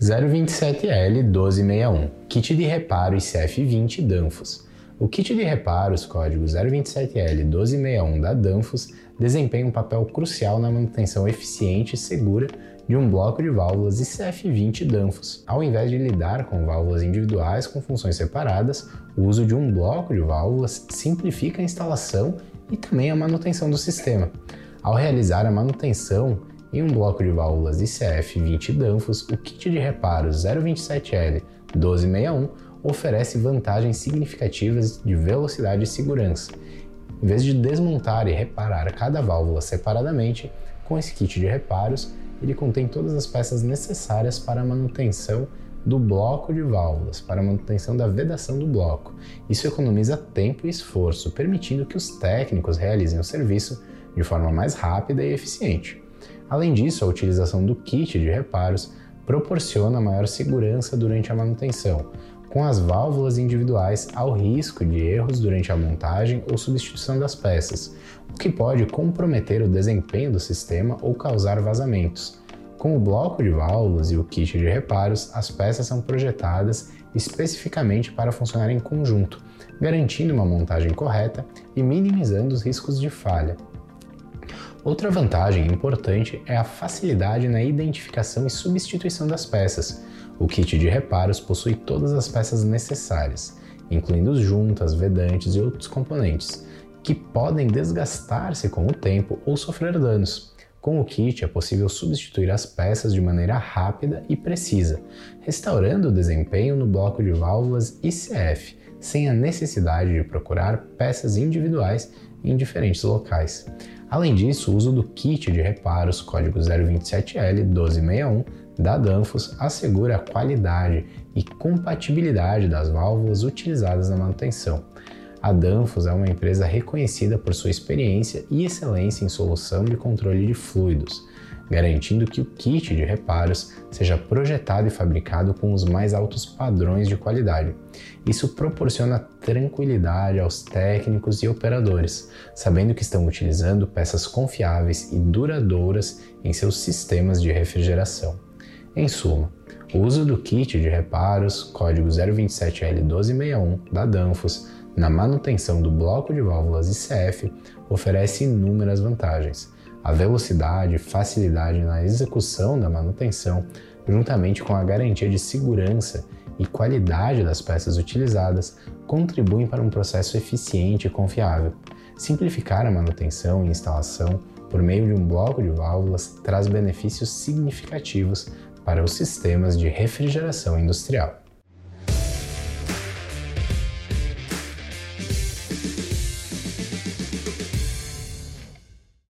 027L1261, kit de reparo ICF20 Danfoss. O kit de reparos código 027L1261 da Danfoss desempenha um papel crucial na manutenção eficiente e segura de um bloco de válvulas ICF20 Danfoss. Ao invés de lidar com válvulas individuais com funções separadas, o uso de um bloco de válvulas simplifica a instalação e também a manutenção do sistema. Ao realizar a manutenção em um bloco de válvulas ICF20 Danfoss, o kit de reparos 027L 1261 oferece vantagens significativas de velocidade e segurança. Em vez de desmontar e reparar cada válvula separadamente, com esse kit de reparos, ele contém todas as peças necessárias para a manutenção do bloco de válvulas, para a manutenção da vedação do bloco. Isso economiza tempo e esforço, permitindo que os técnicos realizem o serviço de forma mais rápida e eficiente. Além disso, a utilização do kit de reparos proporciona maior segurança durante a manutenção, com as válvulas individuais ao risco de erros durante a montagem ou substituição das peças, o que pode comprometer o desempenho do sistema ou causar vazamentos. Com o bloco de válvulas e o kit de reparos, as peças são projetadas especificamente para funcionar em conjunto, garantindo uma montagem correta e minimizando os riscos de falha. Outra vantagem importante é a facilidade na identificação e substituição das peças. O kit de reparos possui todas as peças necessárias, incluindo juntas, vedantes e outros componentes, que podem desgastar-se com o tempo ou sofrer danos. Com o kit é possível substituir as peças de maneira rápida e precisa, restaurando o desempenho no bloco de válvulas ICF, sem a necessidade de procurar peças individuais em diferentes locais. Além disso, o uso do kit de reparos código 027L1261 da Danfoss assegura a qualidade e compatibilidade das válvulas utilizadas na manutenção. A Danfoss é uma empresa reconhecida por sua experiência e excelência em solução de controle de fluidos garantindo que o kit de reparos seja projetado e fabricado com os mais altos padrões de qualidade. Isso proporciona tranquilidade aos técnicos e operadores, sabendo que estão utilizando peças confiáveis e duradouras em seus sistemas de refrigeração. Em suma, o uso do kit de reparos código 027L1261 da Danfoss na manutenção do bloco de válvulas ICF oferece inúmeras vantagens a velocidade e facilidade na execução da manutenção, juntamente com a garantia de segurança e qualidade das peças utilizadas, contribuem para um processo eficiente e confiável. Simplificar a manutenção e instalação por meio de um bloco de válvulas traz benefícios significativos para os sistemas de refrigeração industrial.